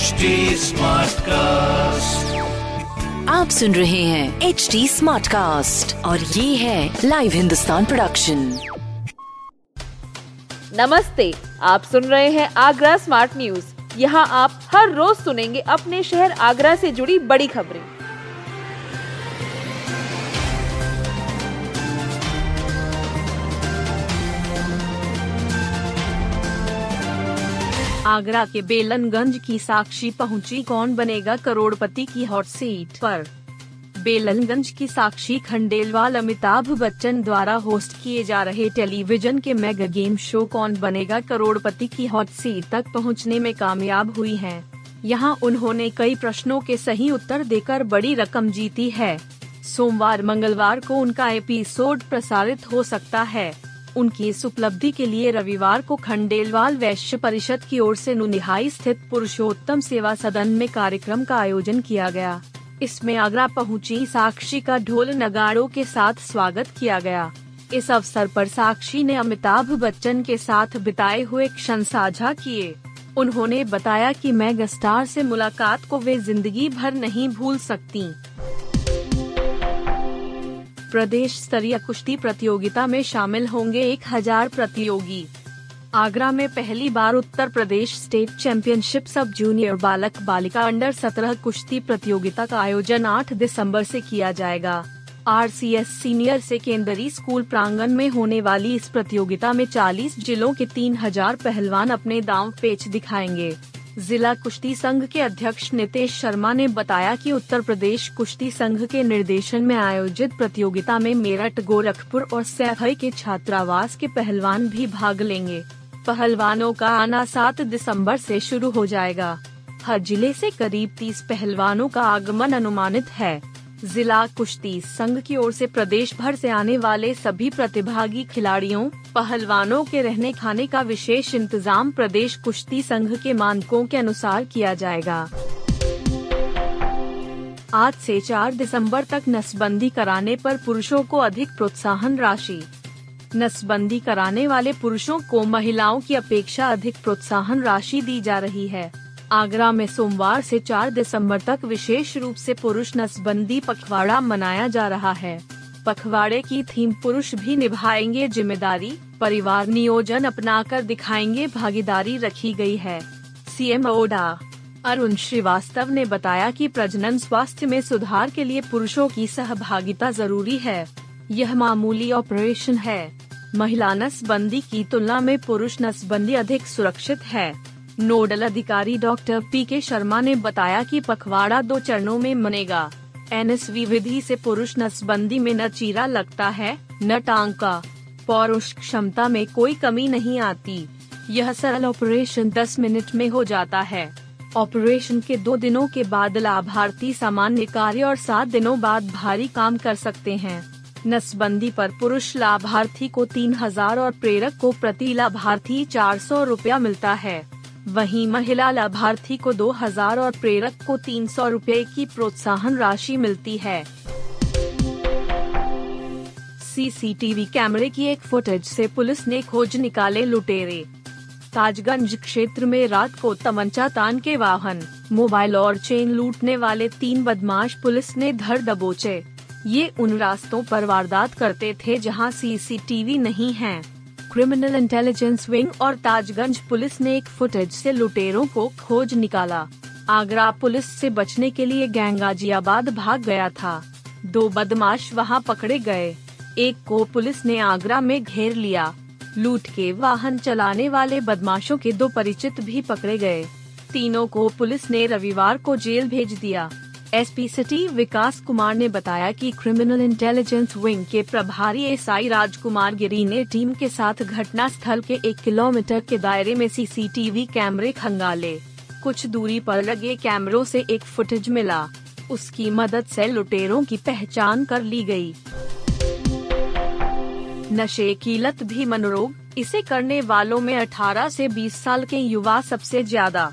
HD cast आप सुन रहे हैं एच डी स्मार्ट कास्ट और ये है लाइव हिंदुस्तान प्रोडक्शन नमस्ते आप सुन रहे हैं आगरा स्मार्ट न्यूज़ यहाँ आप हर रोज सुनेंगे अपने शहर आगरा से जुड़ी बड़ी खबरें। आगरा के बेलनगंज की साक्षी पहुँची कौन बनेगा करोड़पति की हॉट सीट पर? बेलनगंज की साक्षी खंडेलवाल अमिताभ बच्चन द्वारा होस्ट किए जा रहे टेलीविज़न के मेगा गेम शो कौन बनेगा करोड़पति की हॉट सीट तक पहुँचने में कामयाब हुई हैं। यहाँ उन्होंने कई प्रश्नों के सही उत्तर देकर बड़ी रकम जीती है। सोमवार मंगलवार को उनका एपिसोड प्रसारित हो सकता है। उनकी इस उपलब्धि के लिए रविवार को खंडेलवाल वैश्य परिषद की ओर से नुनिहाई स्थित पुरुषोत्तम सेवा सदन में कार्यक्रम का आयोजन किया गया। इसमें आगरा पहुँची साक्षी का ढोल नगाड़ों के साथ स्वागत किया गया। इस अवसर पर साक्षी ने अमिताभ बच्चन के साथ बिताए हुए क्षण साझा किए। उन्होंने बताया कि मेगा स्टार से मुलाकात को वे ज़िंदगी भर नहीं भूल सकती। प्रदेश स्तरीय कुश्ती प्रतियोगिता में शामिल होंगे एक हज़ार प्रतियोगी। आगरा में पहली बार Uttar Pradesh state championship sub junior बालक बालिका अंडर 17 कुश्ती प्रतियोगिता का आयोजन 8 दिसंबर से किया जाएगा। आरसीएस सीनियर सेकेंडरी स्कूल प्रांगण में होने वाली इस प्रतियोगिता में 40 जिलों के 3000 पहलवान अपने दांव पेच दिखाएँगे। जिला कुश्ती संघ के अध्यक्ष नितेश शर्मा ने बताया कि उत्तर प्रदेश कुश्ती संघ के निर्देशन में आयोजित प्रतियोगिता में मेरठ, गोरखपुर और सैफई के छात्रावास के पहलवान भी भाग लेंगे। पहलवानों का आना सात दिसंबर से शुरू हो जाएगा। हर ज़िले से करीब तीस पहलवानों का आगमन अनुमानित है। जिला कुश्ती संघ की ओर से प्रदेश भर से आने वाले सभी प्रतिभागी खिलाड़ियों, पहलवानों के रहने खाने का विशेष इंतज़ाम प्रदेश कुश्ती संघ के मानकों के अनुसार किया जाएगा। आज से 4 दिसंबर तक नसबंदी कराने पर पुरुषों को अधिक प्रोत्साहन राशि। नसबंदी कराने वाले पुरुषों को महिलाओं की अपेक्षा अधिक प्रोत्साहन राशि दी जा रही है। आगरा में सोमवार से 4 दिसंबर तक विशेष रूप से पुरुष नसबंदी पखवाड़ा मनाया जा रहा है। पखवाड़े की थीम पुरुष भी निभाएँगे ज़िम्मेदारी, परिवार नियोजन अपनाकर दिखाएँगे भागीदारी रखी गई है। सीएम ओडा, अरुण श्रीवास्तव ने बताया कि प्रजनन स्वास्थ्य में सुधार के लिए पुरुषों की सहभागिता ज़रूरी है। यह मामूली ऑपरेशन है। महिला नसबंदी की तुलना में पुरुष नसबंदी अधिक सुरक्षित है। नोडल अधिकारी डॉक्टर पी के शर्मा ने बताया कि पखवाड़ा दो चरणों में मनेगा। एनएसवी विधि से पुरुष नसबंदी में न चीरा लगता है, न टांग का पौरुष क्षमता में कोई कमी नहीं आती। यह सरल ऑपरेशन 10 मिनट में हो जाता है। ऑपरेशन के दो दिनों के बाद लाभार्थी सामान्य कार्य और सात दिनों बाद भारी काम कर सकते हैं। नसबंदी पर पुरुष लाभार्थी को तीन हज़ार और प्रेरक को प्रति लाभार्थी चार सौ रूपया मिलता है। वहीं महिला लाभार्थी को 2000 और प्रेरक को तीन सौ रूपए की प्रोत्साहन राशि मिलती है। सीसीटीवी कैमरे की एक फुटेज से पुलिस ने खोज निकाले लुटेरे। ताजगंज क्षेत्र में रात को तमंचा तान के वाहन, मोबाइल और चेन लूटने वाले तीन बदमाश पुलिस ने धर दबोचे। ये उन रास्तों पर वारदात करते थे जहाँ सीसीटीवी नहीं है। क्रिमिनल इंटेलिजेंस विंग और ताजगंज पुलिस ने एक फुटेज से लुटेरों को खोज निकाला। आगरा पुलिस से बचने के लिए गैंग गाजियाबाद भाग गया था। दो बदमाश वहाँ पकड़े गए। एक को पुलिस ने आगरा में घेर लिया। लूट के वाहन चलाने वाले बदमाशों के दो परिचित भी पकड़े गए। तीनों को पुलिस ने रविवार को जेल भेज दिया। एसपी सिटी विकास कुमार ने बताया कि क्रिमिनल इंटेलिजेंस विंग के प्रभारी एसआई राजकुमार गिरी ने टीम के साथ घटना स्थल के एक किलोमीटर के दायरे में सीसीटीवी कैमरे खंगाले। कुछ दूरी पर लगे कैमरों से एक फुटेज मिला। उसकी मदद से लुटेरों की पहचान कर ली गई। नशे की लत भी मनोरोग। इसे करने वालों में 18 से 20 साल के युवा सबसे ज़्यादा।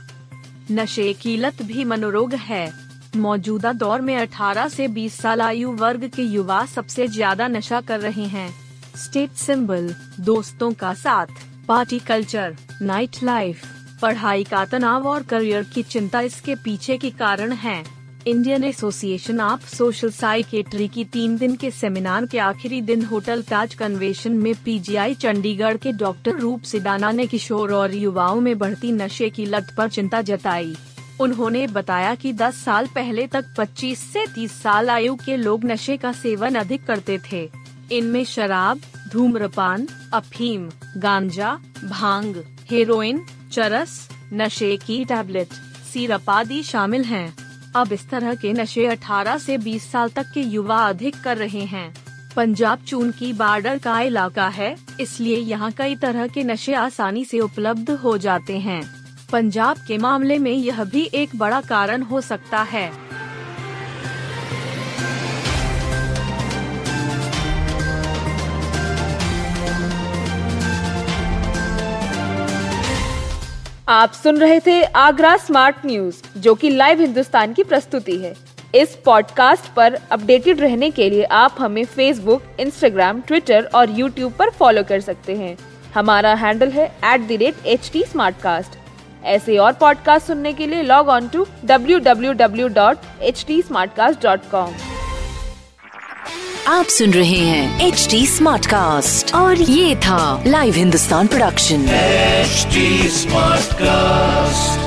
नशे की लत भी मनोरोग है। मौजूदा दौर में 18 से 20 साल आयु वर्ग के युवा सबसे ज़्यादा नशा कर रहे हैं स्टेट सिंबल दोस्तों का साथ पार्टी कल्चर नाइट लाइफ पढ़ाई का तनाव और करियर की चिंता इसके पीछे के कारण हैं। Indian Association of social psychiatry की तीन दिन के सेमिनार के आखिरी दिन होटल ताज कन्वेशन में पीजीआई चंडीगढ़ के डॉक्टर रूप सिडाना ने किशोर और युवाओं में बढ़ती नशे की लत पर चिंता जताई उन्होंने बताया कि 10 साल पहले तक 25 से 30 साल आयु के लोग नशे का सेवन अधिक करते थे। इनमें शराब, धूम्रपान, अफीम, गांजा, भाँग, हेरोइन, चरस, नशे की टैबलेट, सिरप आदि शामिल हैं। अब इस तरह के नशे 18 से 20 साल तक के युवा अधिक कर रहे हैं। पंजाब चून की बार्डर का इलाका है, इसलिए यहाँ कई तरह के नशे आसानी से उपलब्ध हो जाते हैं। पंजाब के मामले में यह भी एक बड़ा कारण हो सकता है। आप सुन रहे थे आगरा स्मार्ट न्यूज़, जो कि लाइव हिंदुस्तान की प्रस्तुति है। इस पॉडकास्ट पर अपडेटेड रहने के लिए आप हमें फेसबुक इंस्टाग्राम ट्विटर और यूट्यूब पर फॉलो कर सकते हैं। हमारा हैंडल है at the rate H T ऐसे और पॉडकास्ट सुनने के लिए log on to W W W dot H T आप सुन रहे हैं एच टी और ये था live Hindustan production smart cast